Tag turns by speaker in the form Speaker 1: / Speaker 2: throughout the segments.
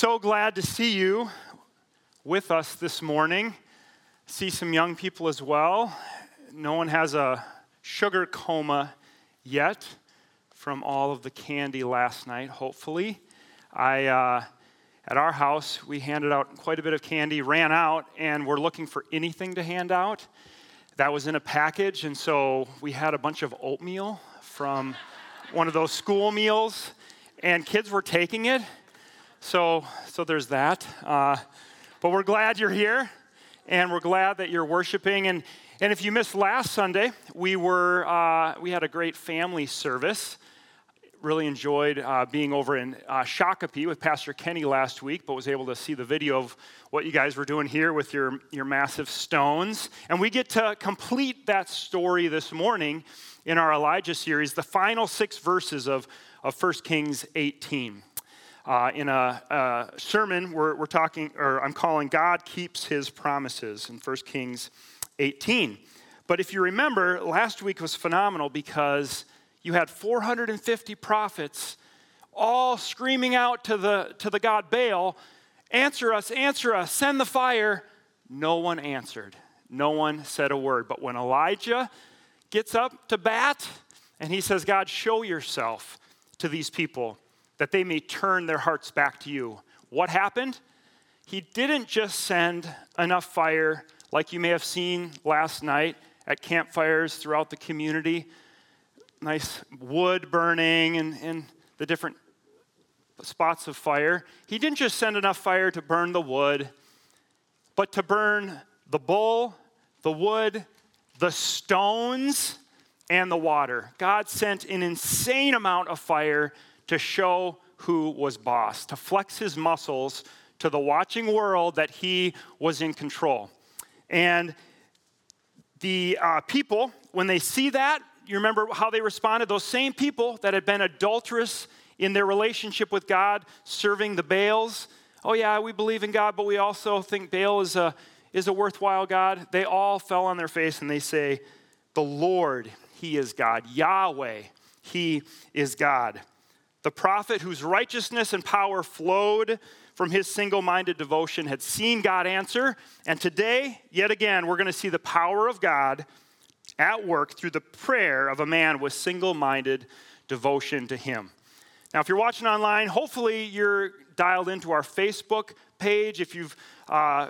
Speaker 1: So glad to see you with us this morning. See some young people as well. No one has a sugar coma yet from all of the candy last night, hopefully. I, uh, at our house, we handed out quite a bit of candy, ran out, and we're looking for anything to hand out. That was in a package, and so we had a bunch of oatmeal from one of those school meals, and kids were taking it. So, so there's that. Uh, but we're glad you're here, and we're glad that you're worshiping. And, and if you missed last Sunday, we, were, uh, we had a great family service. Really enjoyed uh, being over in uh, Shakopee with Pastor Kenny last week, but was able to see the video of what you guys were doing here with your, your massive stones. And we get to complete that story this morning in our Elijah series, the final six verses of, of 1 Kings 18. Uh, in a, a sermon, we're, we're, talking, or I'm calling God Keeps His Promises in 1 Kings 18. But if you remember, last week was phenomenal because you had 450 prophets all screaming out to the, to the God Baal, Answer us, answer us, send the fire. No one answered. No one said a word. But when Elijah gets up to bat and he says, God, show yourself to these people that they may turn their hearts back to you. What happened? He didn't just send enough fire like you may have seen last night at campfires throughout the community. Nice wood burning and, and the different spots of fire. He didn't just send enough fire to burn the wood, but to burn the bull, the wood, the stones, and the water. God sent an insane amount of fire to show who was boss, to flex his muscles to the watching world that he was in control. And the uh, people, when they see that, you remember how they responded? Those same people that had been adulterous in their relationship with God, serving the Baals. Oh, yeah, we believe in God, but we also think Baal is a, is a worthwhile God. They all fell on their face and they say, The Lord, He is God. Yahweh, He is God. The prophet whose righteousness and power flowed from his single minded devotion had seen God answer. And today, yet again, we're going to see the power of God at work through the prayer of a man with single minded devotion to him. Now, if you're watching online, hopefully you're dialed into our Facebook page. If you've, uh,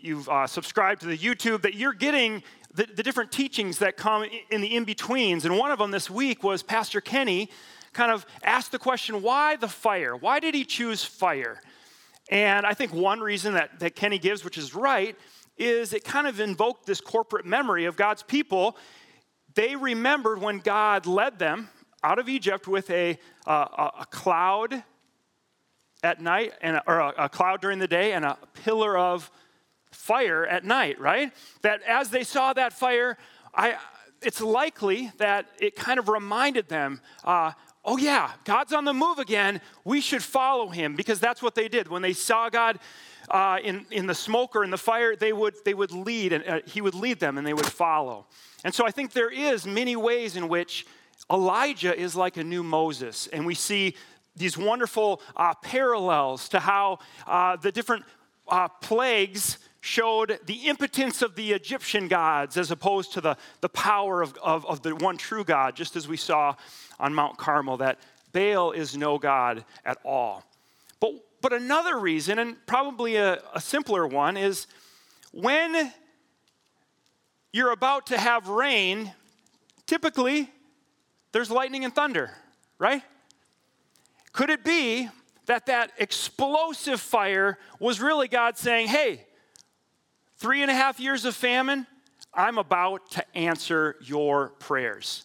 Speaker 1: you've uh, subscribed to the YouTube, that you're getting the, the different teachings that come in the in betweens. And one of them this week was Pastor Kenny kind of ask the question why the fire? Why did he choose fire? And I think one reason that, that Kenny gives, which is right, is it kind of invoked this corporate memory of God's people. They remembered when God led them out of Egypt with a, uh, a cloud at night, and, or a, a cloud during the day, and a pillar of fire at night, right? That as they saw that fire, I, it's likely that it kind of reminded them uh, oh, yeah, God's on the move again. We should follow him because that's what they did. When they saw God uh, in, in the smoke or in the fire, they would, they would lead and uh, he would lead them and they would follow. And so I think there is many ways in which Elijah is like a new Moses. And we see these wonderful uh, parallels to how uh, the different uh, plagues showed the impotence of the Egyptian gods as opposed to the, the power of, of, of the one true God, just as we saw on Mount Carmel, that Baal is no God at all. But, but another reason, and probably a, a simpler one, is when you're about to have rain, typically there's lightning and thunder, right? Could it be that that explosive fire was really God saying, hey, three and a half years of famine, I'm about to answer your prayers.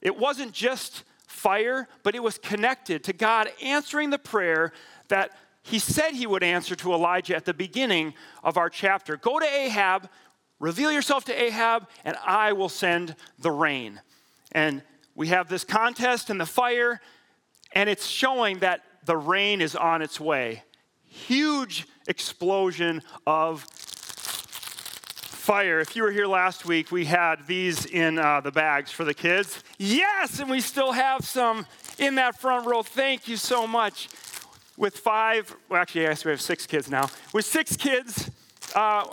Speaker 1: It wasn't just fire, but it was connected to God answering the prayer that he said he would answer to Elijah at the beginning of our chapter. Go to Ahab, reveal yourself to Ahab, and I will send the rain. And we have this contest and the fire, and it's showing that the rain is on its way. Huge explosion of fire. If you were here last week, we had these in uh, the bags for the kids. Yes, and we still have some in that front row. Thank you so much. with five, well, actually, guess we have six kids now. With six kids, uh,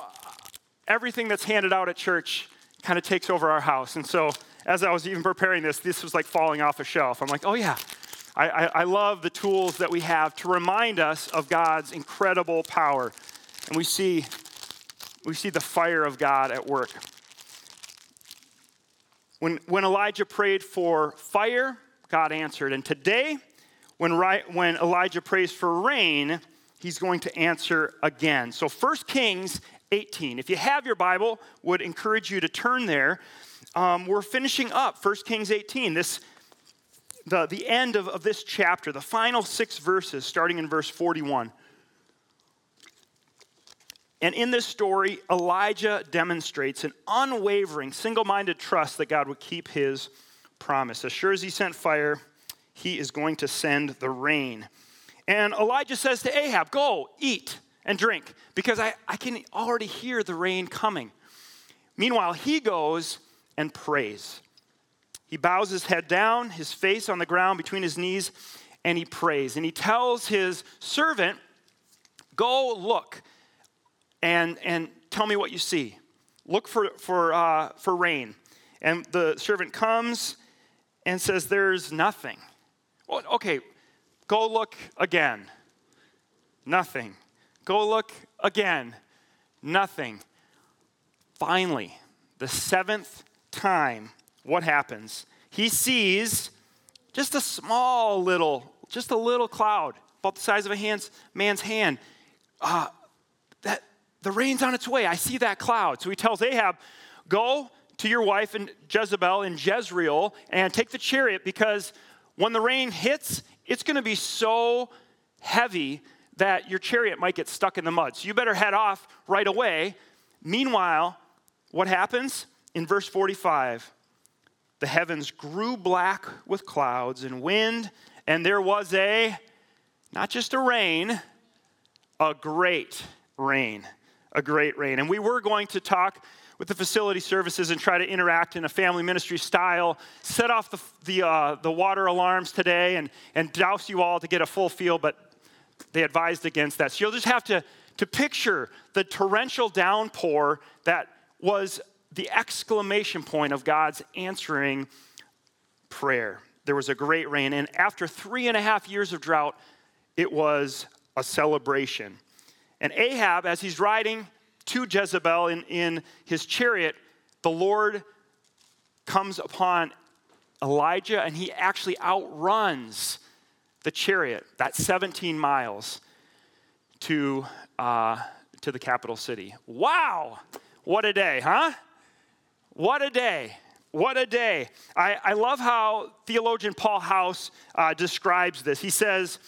Speaker 1: everything that's handed out at church kind of takes over our house. And so, as I was even preparing this, this was like falling off a shelf. I'm like, oh, yeah. I, I, I love the tools that we have to remind us of God's incredible power. And we see, we see the fire of God at work. When, when Elijah prayed for fire, God answered. And today, when, when Elijah prays for rain, he's going to answer again. So 1 Kings 18. If you have your Bible, would encourage you to turn there. Um, we're finishing up 1 Kings 18, this, the, the end of, of this chapter, the final six verses, starting in verse 41. And in this story, Elijah demonstrates an unwavering, single minded trust that God would keep his promise. As sure as he sent fire, he is going to send the rain. And Elijah says to Ahab, Go, eat and drink, because I, I can already hear the rain coming. Meanwhile, he goes and prays. He bows his head down, his face on the ground between his knees, and he prays. And he tells his servant, Go look and, and tell me what you see. Look for, for, uh, for rain. And the servant comes and says, There's nothing. Well, okay, go look again. Nothing. Go look again. Nothing. Finally, the seventh time, what happens? He sees just a small little, just a little cloud about the size of a hand's, man's hand. Uh, that the rain's on its way. I see that cloud. So he tells Ahab, Go to your wife and Jezebel in Jezreel and take the chariot because when the rain hits, it's going to be so heavy that your chariot might get stuck in the mud. So you better head off right away. Meanwhile, what happens? In verse 45, the heavens grew black with clouds and wind, and there was a, not just a rain, a great rain a great rain. And we were going to talk with the facility services and try to interact in a family ministry style, set off the, the, uh, the water alarms today and, and douse you all to get a full feel, but they advised against that. So you'll just have to, to picture the torrential downpour that was the exclamation point of God's answering prayer. There was a great rain, and after three and a half years of drought, it was a celebration. And Ahab, as he's riding to Jezebel in, in his chariot, the Lord comes upon Elijah and he actually outruns the chariot, that 17 miles to, uh, to the capital city. Wow! What a day, huh? What a day. What a day. I, I love how theologian Paul House uh, describes this. He says,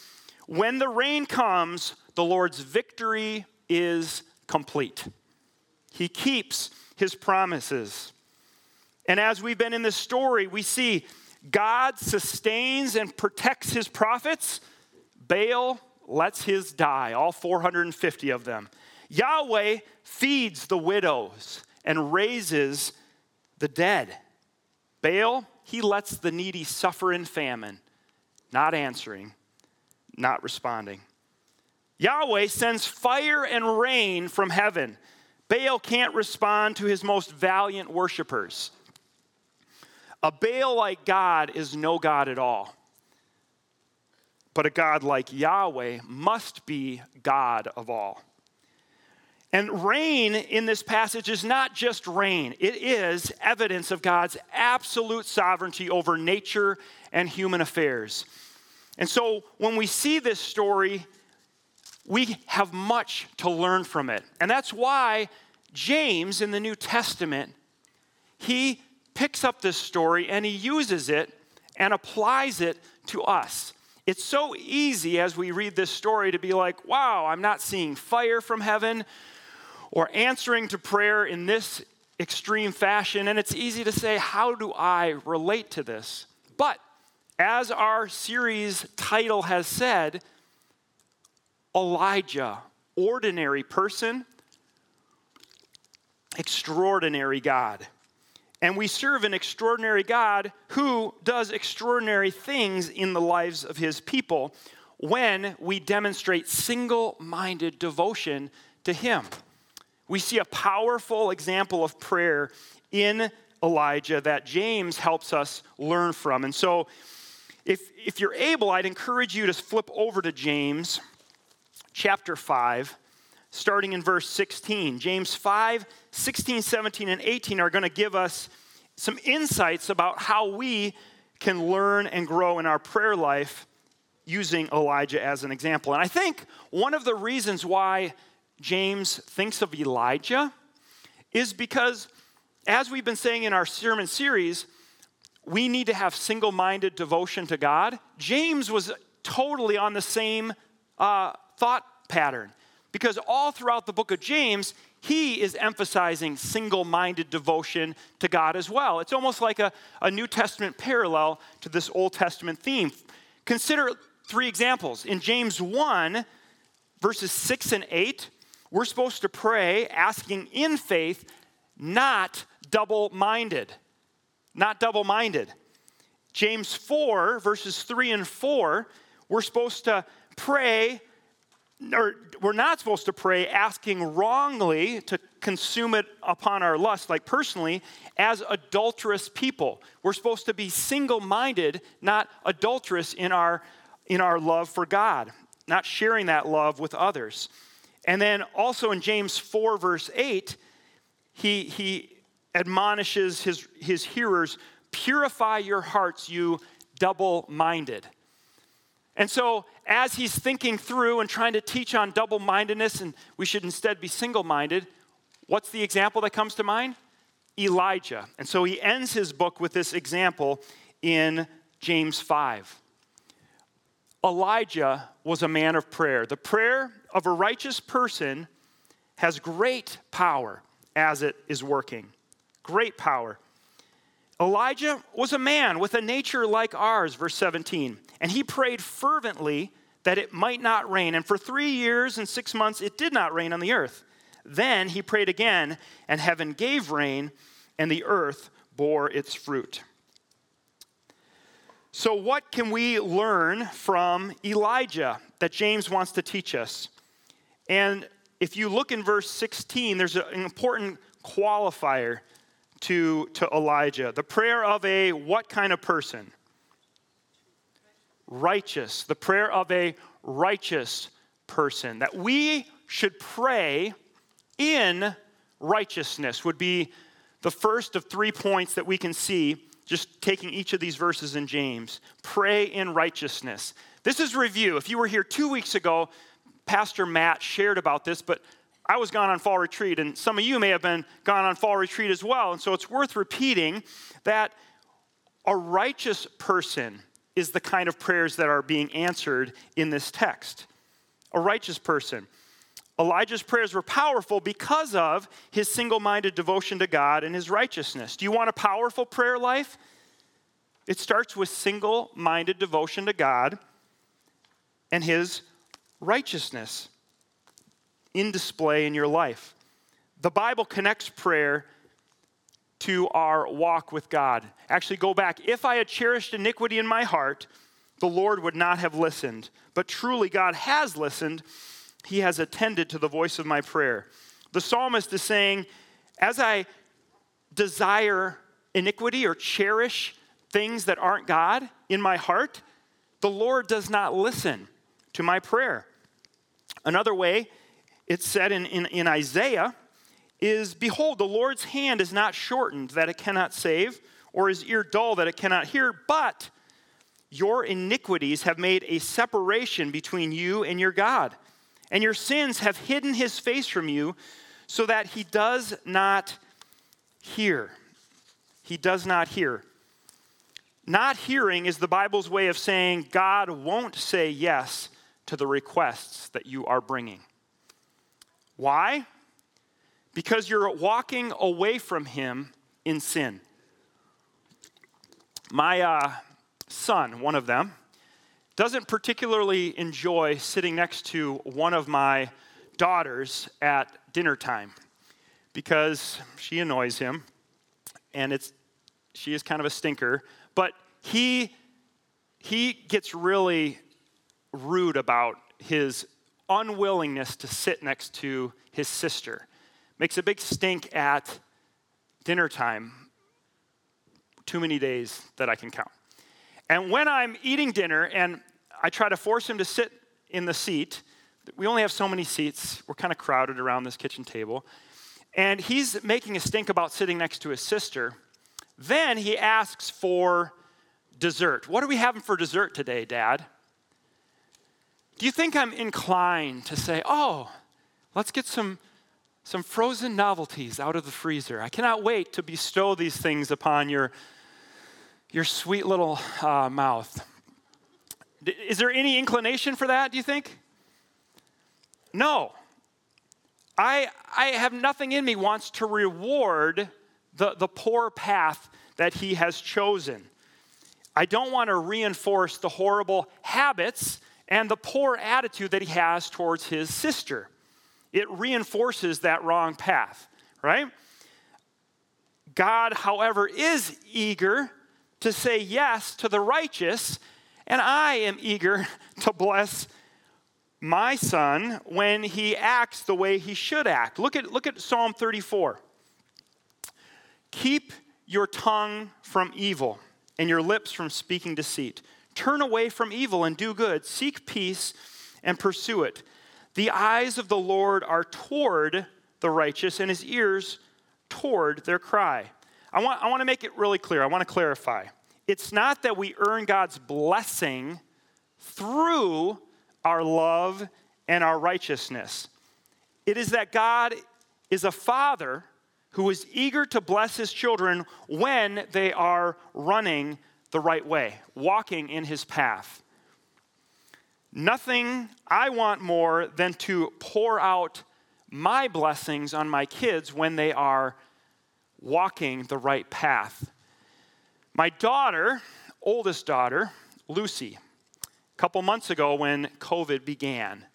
Speaker 1: When the rain comes, the Lord's victory is complete. He keeps his promises. And as we've been in this story, we see God sustains and protects his prophets. Baal lets his die, all 450 of them. Yahweh feeds the widows and raises the dead. Baal, he lets the needy suffer in famine, not answering, not responding. Yahweh sends fire and rain from heaven. Baal can't respond to his most valiant worshipers. A Baal like God is no God at all. But a God like Yahweh must be God of all. And rain in this passage is not just rain, it is evidence of God's absolute sovereignty over nature and human affairs. And so when we see this story, we have much to learn from it. And that's why James in the New Testament, he picks up this story and he uses it and applies it to us. It's so easy as we read this story to be like, wow, I'm not seeing fire from heaven or answering to prayer in this extreme fashion. And it's easy to say, how do I relate to this? But as our series title has said, Elijah, ordinary person, extraordinary God. And we serve an extraordinary God who does extraordinary things in the lives of his people. when we demonstrate single minded devotion to Him. We see a powerful example of prayer in Elijah that James helps us learn from. And so, if, if you're able, I'd encourage you to flip over to James chapter 5, starting in verse 16. James 5, 16, 17, and 18 are going to give us some insights about how we can learn and grow in our prayer life using Elijah as an example. And I think one of the reasons why James thinks of Elijah is because, as we've been saying in our sermon series, we need to have single minded devotion to God. James was totally on the same uh, thought pattern because all throughout the book of James, he is emphasizing single minded devotion to God as well. It's almost like a, a New Testament parallel to this Old Testament theme. Consider three examples. In James 1, verses 6 and 8, we're supposed to pray asking in faith, not double minded. Not double minded. James 4, verses 3 and 4, we're supposed to pray or we're not supposed to pray asking wrongly to consume it upon our lust, like personally, as adulterous people. We're supposed to be single minded, not adulterous in our, in our love for God, not sharing that love with others. And then also in James 4, verse 8, he, he admonishes his, his hearers purify your hearts, you double minded. And so, as he's thinking through and trying to teach on double mindedness, and we should instead be single minded, what's the example that comes to mind? Elijah. And so, he ends his book with this example in James 5. Elijah was a man of prayer. The prayer of a righteous person has great power as it is working. Great power. Elijah was a man with a nature like ours, verse 17. And he prayed fervently that it might not rain. And for three years and six months, it did not rain on the earth. Then he prayed again, and heaven gave rain, and the earth bore its fruit. So, what can we learn from Elijah that James wants to teach us? And if you look in verse 16, there's an important qualifier to, to Elijah. The prayer of a what kind of person? righteous, the prayer of a righteous person. That we should pray in righteousness would be the first of three points that we can see just taking each of these verses in James. Pray in righteousness. This is review. If you were here two weeks ago, Pastor Matt shared about this, but I was gone on fall retreat, and some of you may have been gone on fall retreat as well. And so it's worth repeating that a righteous person is the kind of prayers that are being answered in this text. A righteous person. Elijah's prayers were powerful because of his single minded devotion to God and his righteousness. Do you want a powerful prayer life? It starts with single minded devotion to God and his righteousness in display in your life. The Bible connects prayer to our walk with God. Actually, go back. If I had cherished iniquity in my heart, the Lord would not have listened. But truly, God has listened. He has attended to the voice of my prayer. The psalmist is saying, As I desire iniquity or cherish things that aren't God in my heart, the Lord does not listen to my prayer. Another way, it's said in, in, in Isaiah, is Behold, the Lord's hand is not shortened that it cannot save, or his ear dull that it cannot hear, but your iniquities have made a separation between you and your God, and your sins have hidden his face from you so that he does not hear. He does not hear. Not hearing is the Bible's way of saying God won't say yes to the requests that you are bringing. Why? because you're walking away from Him in sin. My uh, son, one of them, doesn't particularly enjoy sitting next to one of my daughters at dinner time because she annoys him and it's she is kind of a stinker but he he gets really rude about his unwillingness to sit next to his sister. Makes a big stink at dinner time. Too many days that I can count. And when I'm eating dinner and I try to force him to sit in the seat, we only have so many seats. We're kind of crowded around this kitchen table. And he's making a stink about sitting next to his sister. Then he asks for dessert. What are we having for dessert today, Dad? Do you think I'm inclined to say, oh, let's get some, some frozen novelties out of the freezer? I cannot wait to bestow these things upon your your sweet little uh, mouth. Is there any inclination for that, do you think? No. I, I have nothing in me wants to reward the, the poor path that he has chosen. I don't want to reinforce the horrible habits and the poor attitude that he has towards his sister. It reinforces that wrong path, right? God, however, is eager to say yes to the righteous, and I am eager to bless my son when he acts the way he should act. Look at, look at Psalm 34. Keep your tongue from evil and your lips from speaking deceit. Turn away from evil and do good. Seek peace and pursue it. The eyes of the Lord are toward the righteous, and his ears toward their cry. I want, I want to make it really clear. I want to clarify. It's not that we earn God's blessing through our love and our righteousness. It is that God is a father who is eager to bless his children when they are running the right way, walking in his path. Nothing I want more than to pour out my blessings on my kids when they are walking the right path. My daughter, oldest daughter, Lucy, a couple months ago when COVID began,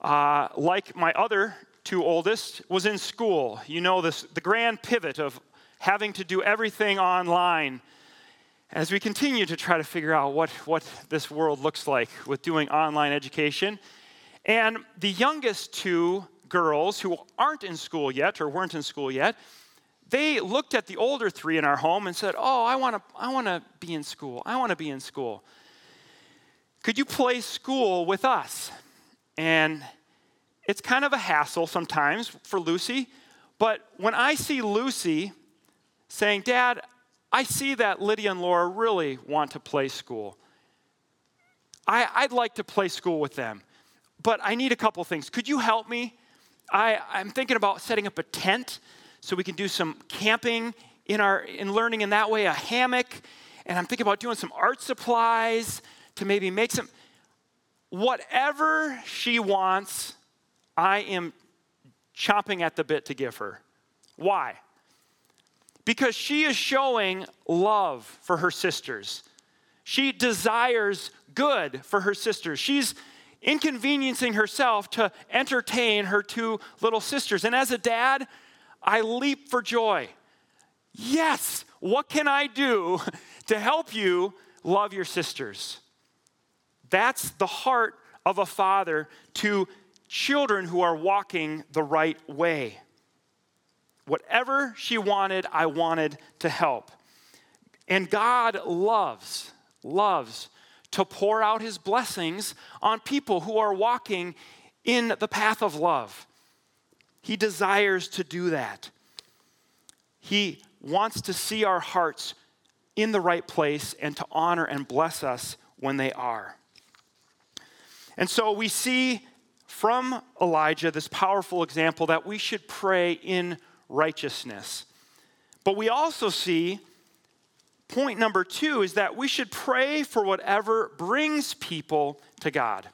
Speaker 1: uh, like my other two oldest, was in school. You know, this, the grand pivot of having to do everything online as we continue to try to figure out what, what this world looks like with doing online education. And the youngest two girls who aren't in school yet or weren't in school yet they looked at the older three in our home and said, Oh, I want to I want to be in school. I want to be in school. Could you play school with us? And it's kind of a hassle sometimes for Lucy, but when I see Lucy saying, Dad, I see that Lydia and Laura really want to play school. I, would like to play school with them, but I need a couple things. Could you help me? I, I'm thinking about setting up a tent so we can do some camping in our in learning in that way a hammock and i'm thinking about doing some art supplies to maybe make some whatever she wants i am chomping at the bit to give her why because she is showing love for her sisters she desires good for her sisters she's inconveniencing herself to entertain her two little sisters and as a dad I leap for joy. Yes, what can I do to help you love your sisters? That's the heart of a father to children who are walking the right way. Whatever she wanted, I wanted to help. And God loves, loves to pour out his blessings on people who are walking in the path of love. He desires to do that. He wants to see our hearts in the right place and to honor and bless us when they are. And so we see from Elijah this powerful example that we should pray in righteousness. But we also see point number two is that we should pray for whatever brings people to God.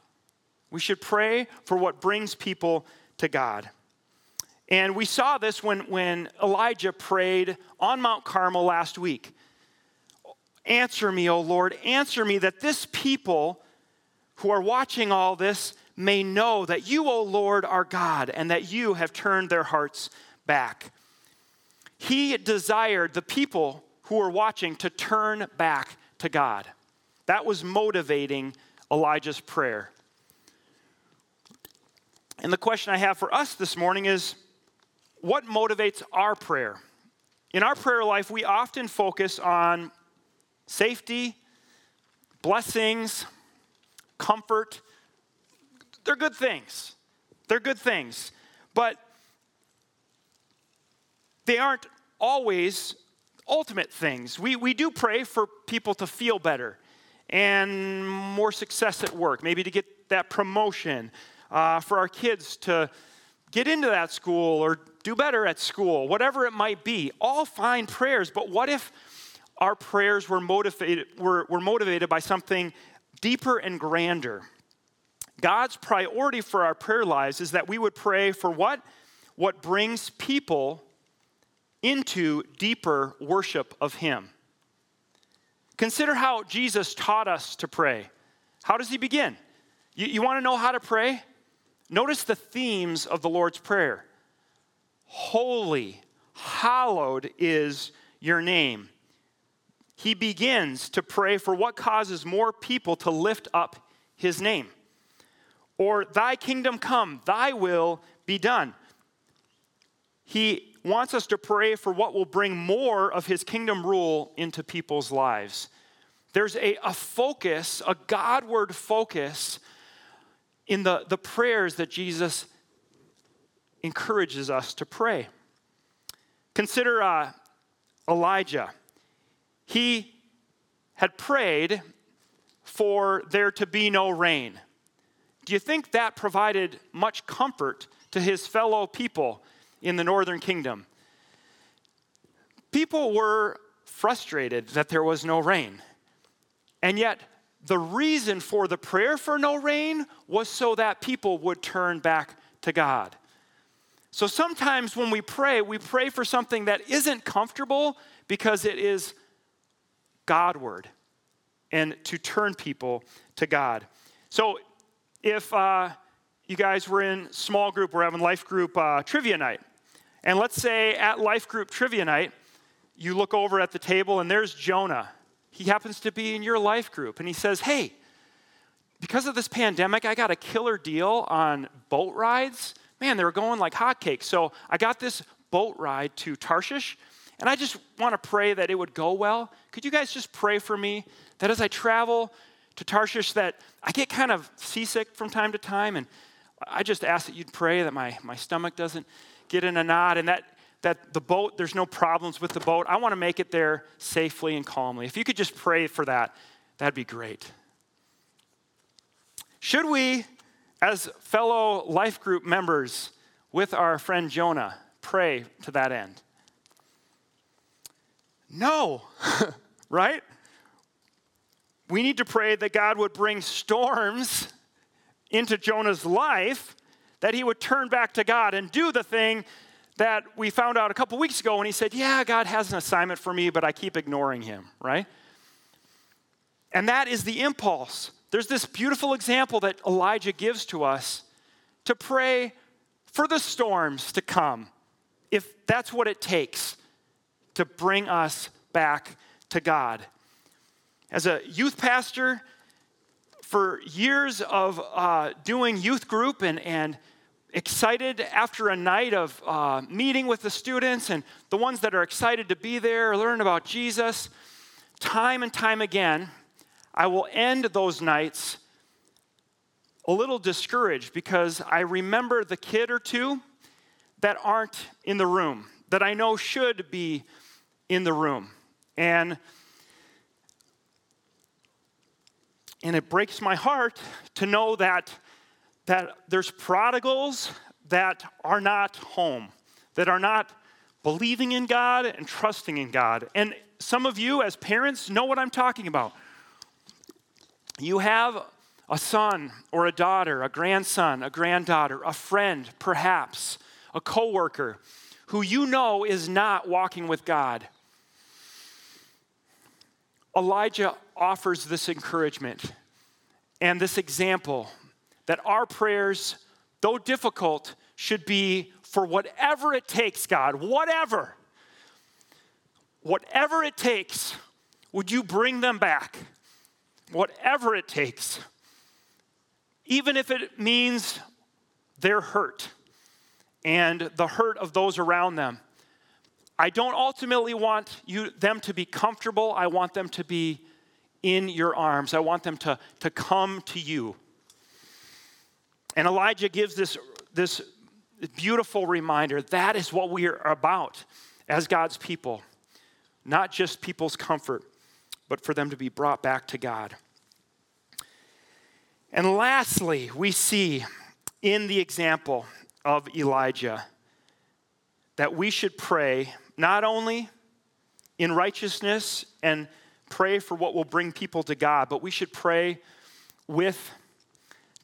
Speaker 1: We should pray for what brings people to God. And we saw this when, when Elijah prayed on Mount Carmel last week. Answer me, O Lord, answer me that this people who are watching all this may know that you, O Lord, are God and that you have turned their hearts back. He desired the people who were watching to turn back to God. That was motivating Elijah's prayer. And the question I have for us this morning is what motivates our prayer? In our prayer life, we often focus on safety, blessings, comfort. They're good things. They're good things. But they aren't always ultimate things. We, we do pray for people to feel better and more success at work, maybe to get that promotion, uh, for our kids to get into that school or do better at school, whatever it might be. All fine prayers, but what if our prayers were motivated, were, were motivated by something deeper and grander? God's priority for our prayer lives is that we would pray for what? What brings people into deeper worship of Him. Consider how Jesus taught us to pray. How does He begin? You, you want to know how to pray? Notice the themes of the Lord's Prayer Holy, hallowed is your name. He begins to pray for what causes more people to lift up His name. Or, Thy kingdom come, Thy will be done. He wants us to pray for what will bring more of his kingdom rule into people's lives. There's a, a focus, a Godward focus in the, the prayers that Jesus encourages us to pray. Consider uh, Elijah. He had prayed for there to be no rain. Do you think that provided much comfort to his fellow people in the northern kingdom. People were frustrated that there was no rain. And yet, the reason for the prayer for no rain was so that people would turn back to God. So sometimes when we pray, we pray for something that isn't comfortable because it is Godward and to turn people to God. So if uh, you guys were in small group, we're having life group uh, trivia night. And let's say at life group trivia night, you look over at the table and there's Jonah. He happens to be in your life group. And he says, Hey, because of this pandemic, I got a killer deal on boat rides. Man, they were going like hotcakes. So I got this boat ride to Tarshish. And I just want to pray that it would go well. Could you guys just pray for me that as I travel to Tarshish that I get kind of seasick from time to time and I just ask that you'd pray that my, my stomach doesn't get in a knot and that, that the boat, there's no problems with the boat. I want to make it there safely and calmly. If you could just pray for that, that'd be great. Should we, as fellow life group members with our friend Jonah, pray to that end? No, right? We need to pray that God would bring storms into Jonah's life, that he would turn back to God and do the thing that we found out a couple weeks ago when he said, Yeah, God has an assignment for me, but I keep ignoring him, right? And that is the impulse. There's this beautiful example that Elijah gives to us to pray for the storms to come, if that's what it takes to bring us back to God. As a youth pastor, for years of uh, doing youth group and, and excited after a night of uh, meeting with the students and the ones that are excited to be there, learn about Jesus, time and time again, I will end those nights a little discouraged because I remember the kid or two that aren't in the room, that I know should be in the room. And And it breaks my heart to know that, that there's prodigals that are not home, that are not believing in God and trusting in God. And some of you, as parents, know what I'm talking about. You have a son or a daughter, a grandson, a granddaughter, a friend, perhaps, a coworker who you know is not walking with God. Elijah offers this encouragement and this example that our prayers, though difficult, should be for whatever it takes, God, whatever. Whatever it takes, would you bring them back? Whatever it takes. even if it means their hurt and the hurt of those around them. I don't ultimately want you, them to be comfortable. I want them to be in your arms. I want them to, to come to you. And Elijah gives this, this beautiful reminder that is what we are about as God's people. Not just people's comfort, but for them to be brought back to God. And lastly, we see in the example of Elijah that we should pray not only in righteousness and pray for what will bring people to God, but we should pray with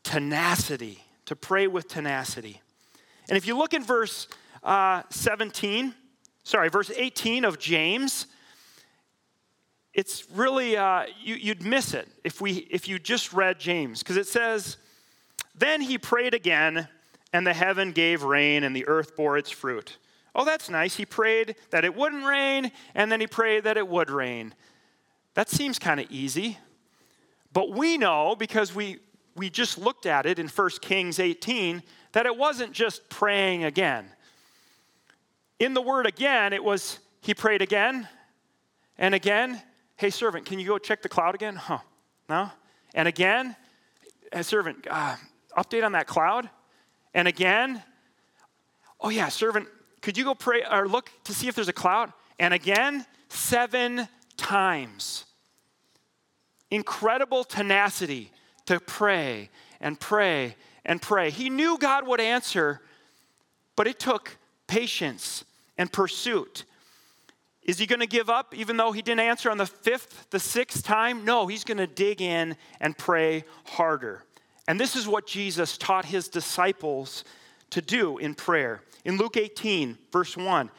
Speaker 1: tenacity, to pray with tenacity. And if you look in verse uh, 17, sorry, verse 18 of James, it's really, uh, you, would miss it if, we, if you just read James, because it says, Then he prayed again, and the heaven gave rain, and the earth bore its fruit. Oh, that's nice. He prayed that it wouldn't rain, and then he prayed that it would rain. That seems kind of easy. But we know, because we, we just looked at it in 1 Kings 18, that it wasn't just praying again. In the word again, it was he prayed again and again. Hey, servant, can you go check the cloud again? Huh, no? And again, hey, servant, uh, update on that cloud. And again, oh yeah, servant, could you go pray or look to see if there's a cloud? And again, seven times. Incredible tenacity to pray and pray and pray. He knew God would answer, but it took patience and pursuit. Is he going to give up even though he didn't answer on the fifth, the sixth time? No, he's going to dig in and pray harder. And this is what Jesus taught his disciples to do in prayer. In Luke 18, verse 1,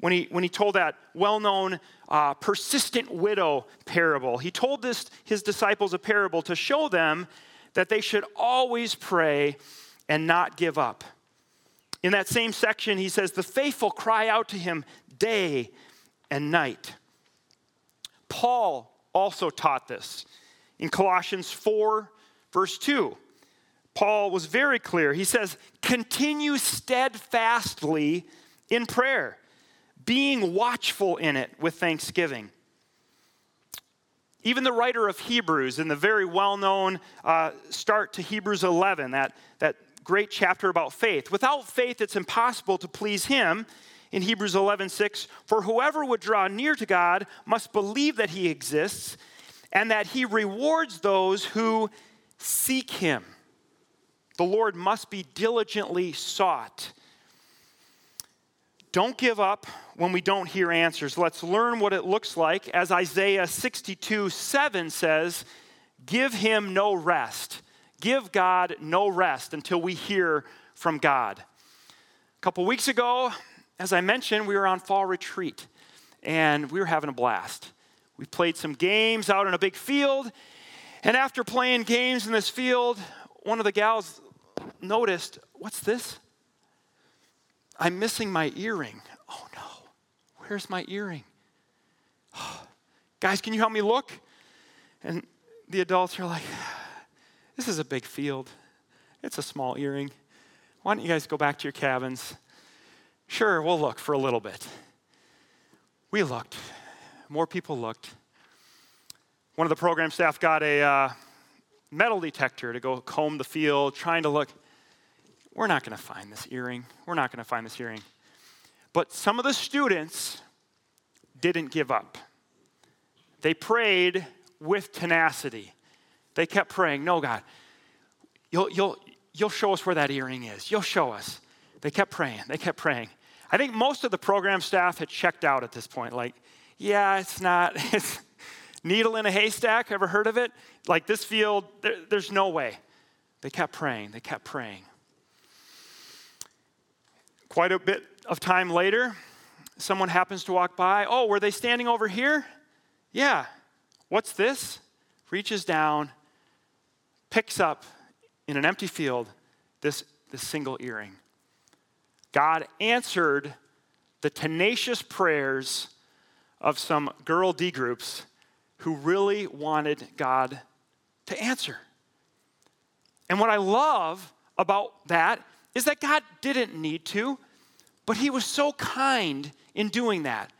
Speaker 1: when he, when he told that well known uh, persistent widow parable, he told this, his disciples a parable to show them that they should always pray and not give up. In that same section, he says, The faithful cry out to him day and night. Paul also taught this. In Colossians 4, verse 2, Paul was very clear. He says, Continue steadfastly in prayer, being watchful in it with thanksgiving. Even the writer of Hebrews, in the very well known uh, start to Hebrews 11, that, that great chapter about faith, without faith it's impossible to please him. In Hebrews 11, 6, for whoever would draw near to God must believe that he exists and that he rewards those who seek him. The Lord must be diligently sought. Don't give up when we don't hear answers. Let's learn what it looks like. As Isaiah 62 7 says, give him no rest. Give God no rest until we hear from God. A couple weeks ago, as I mentioned, we were on fall retreat and we were having a blast. We played some games out in a big field, and after playing games in this field, one of the gals noticed, What's this? I'm missing my earring. Oh no, where's my earring? Oh, guys, can you help me look? And the adults are like, This is a big field. It's a small earring. Why don't you guys go back to your cabins? Sure, we'll look for a little bit. We looked. More people looked. One of the program staff got a uh, metal detector to go comb the field, trying to look we're not going to find this earring. We're not going to find this earring. But some of the students didn't give up. They prayed with tenacity. They kept praying, No, God, you'll, you'll, you'll show us where that earring is. You'll show us. They kept praying. They kept praying. I think most of the program staff had checked out at this point. Like, yeah, it's not, it's needle in a haystack. Ever heard of it? Like this field, there, there's no way. They kept praying. They kept praying. Quite a bit of time later, someone happens to walk by. Oh, were they standing over here? Yeah. What's this? Reaches down, picks up in an empty field this, this single earring. God answered the tenacious prayers of some girl D groups who really wanted God to answer. And what I love about that is that God didn't need to, but He was so kind in doing that.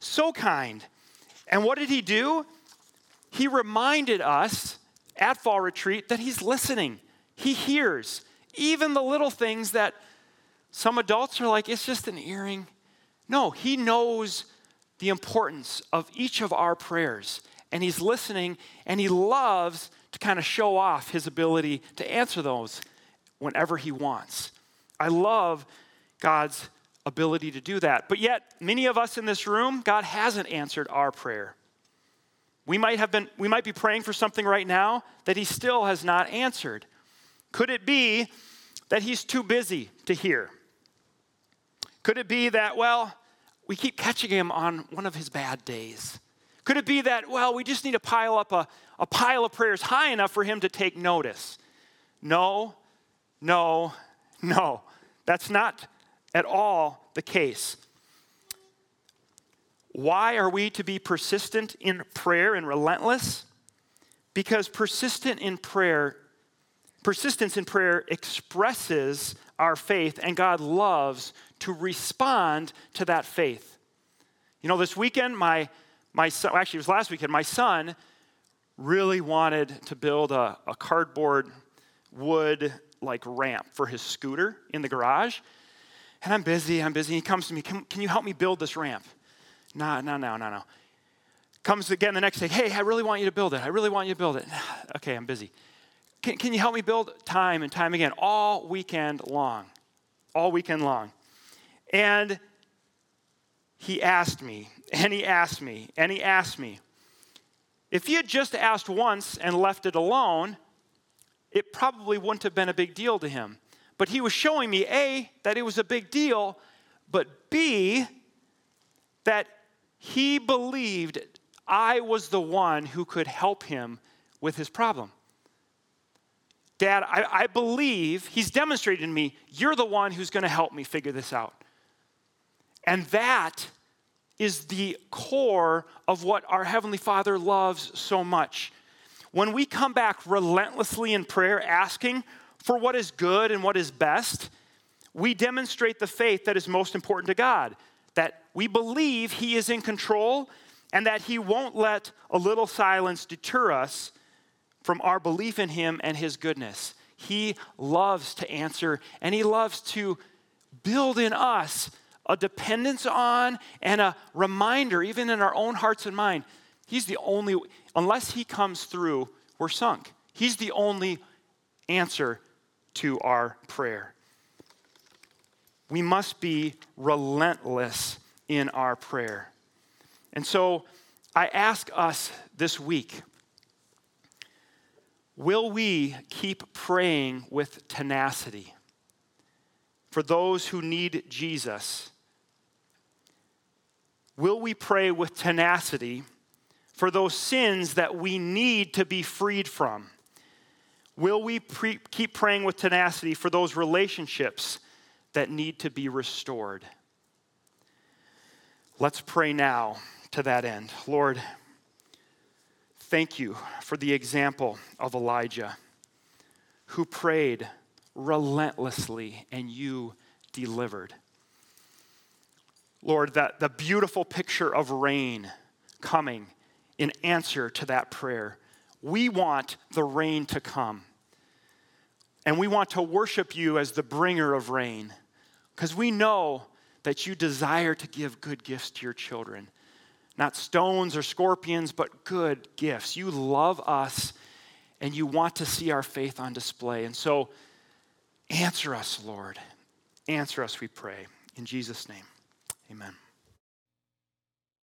Speaker 1: So kind. And what did He do? He reminded us at Fall Retreat that He's listening, He hears, even the little things that some adults are like, it's just an earring. No, He knows the importance of each of our prayers, and He's listening, and He loves to kind of show off His ability to answer those whenever He wants. I love God's ability to do that. But yet, many of us in this room, God hasn't answered our prayer. We might have been we might be praying for something right now that he still has not answered. Could it be that he's too busy to hear? Could it be that well, we keep catching him on one of his bad days? Could it be that, well, we just need to pile up a, a pile of prayers high enough for him to take notice? No, no, no. That's not at all the case. Why are we to be persistent in prayer and relentless? Because persistent in prayer, persistence in prayer expresses our faith, and God loves to respond to that faith. You know, this weekend, my, my son, actually, it was last weekend, my son really wanted to build a, a cardboard wood like ramp for his scooter in the garage. And I'm busy, I'm busy. He comes to me, can, can you help me build this ramp? No, no, no, no, no. Comes again the next day, hey, I really want you to build it. I really want you to build it. okay, I'm busy. Can, can you help me build time and time again, all weekend long? All weekend long. And he asked me, and he asked me, and he asked me. If he had just asked once and left it alone, it probably wouldn't have been a big deal to him. But he was showing me A, that it was a big deal, but B, that he believed I was the one who could help him with his problem. Dad, I, I believe he's demonstrated to me, you're the one who's going to help me figure this out. And that is the core of what our Heavenly Father loves so much. When we come back relentlessly in prayer, asking for what is good and what is best, we demonstrate the faith that is most important to God that we believe He is in control and that He won't let a little silence deter us from our belief in Him and His goodness. He loves to answer and He loves to build in us a dependence on and a reminder, even in our own hearts and mind. He's the only, unless He comes through, we're sunk. He's the only answer to our prayer we must be relentless in our prayer. And so I ask us this week will we keep praying with tenacity for those who need Jesus? Will we pray with tenacity for those sins that we need to be freed from? Will we pre- keep praying with tenacity for those relationships that need to be restored. Let's pray now to that end. Lord, thank you for the example of Elijah, who prayed relentlessly and you delivered. Lord, that the beautiful picture of rain coming in answer to that prayer. We want the rain to come. And we want to worship you as the bringer of rain because we know that you desire to give good gifts to your children. Not stones or scorpions, but good gifts. You love us and you want to see our faith on display. And so, answer us, Lord. Answer us, we pray. In Jesus' name, amen.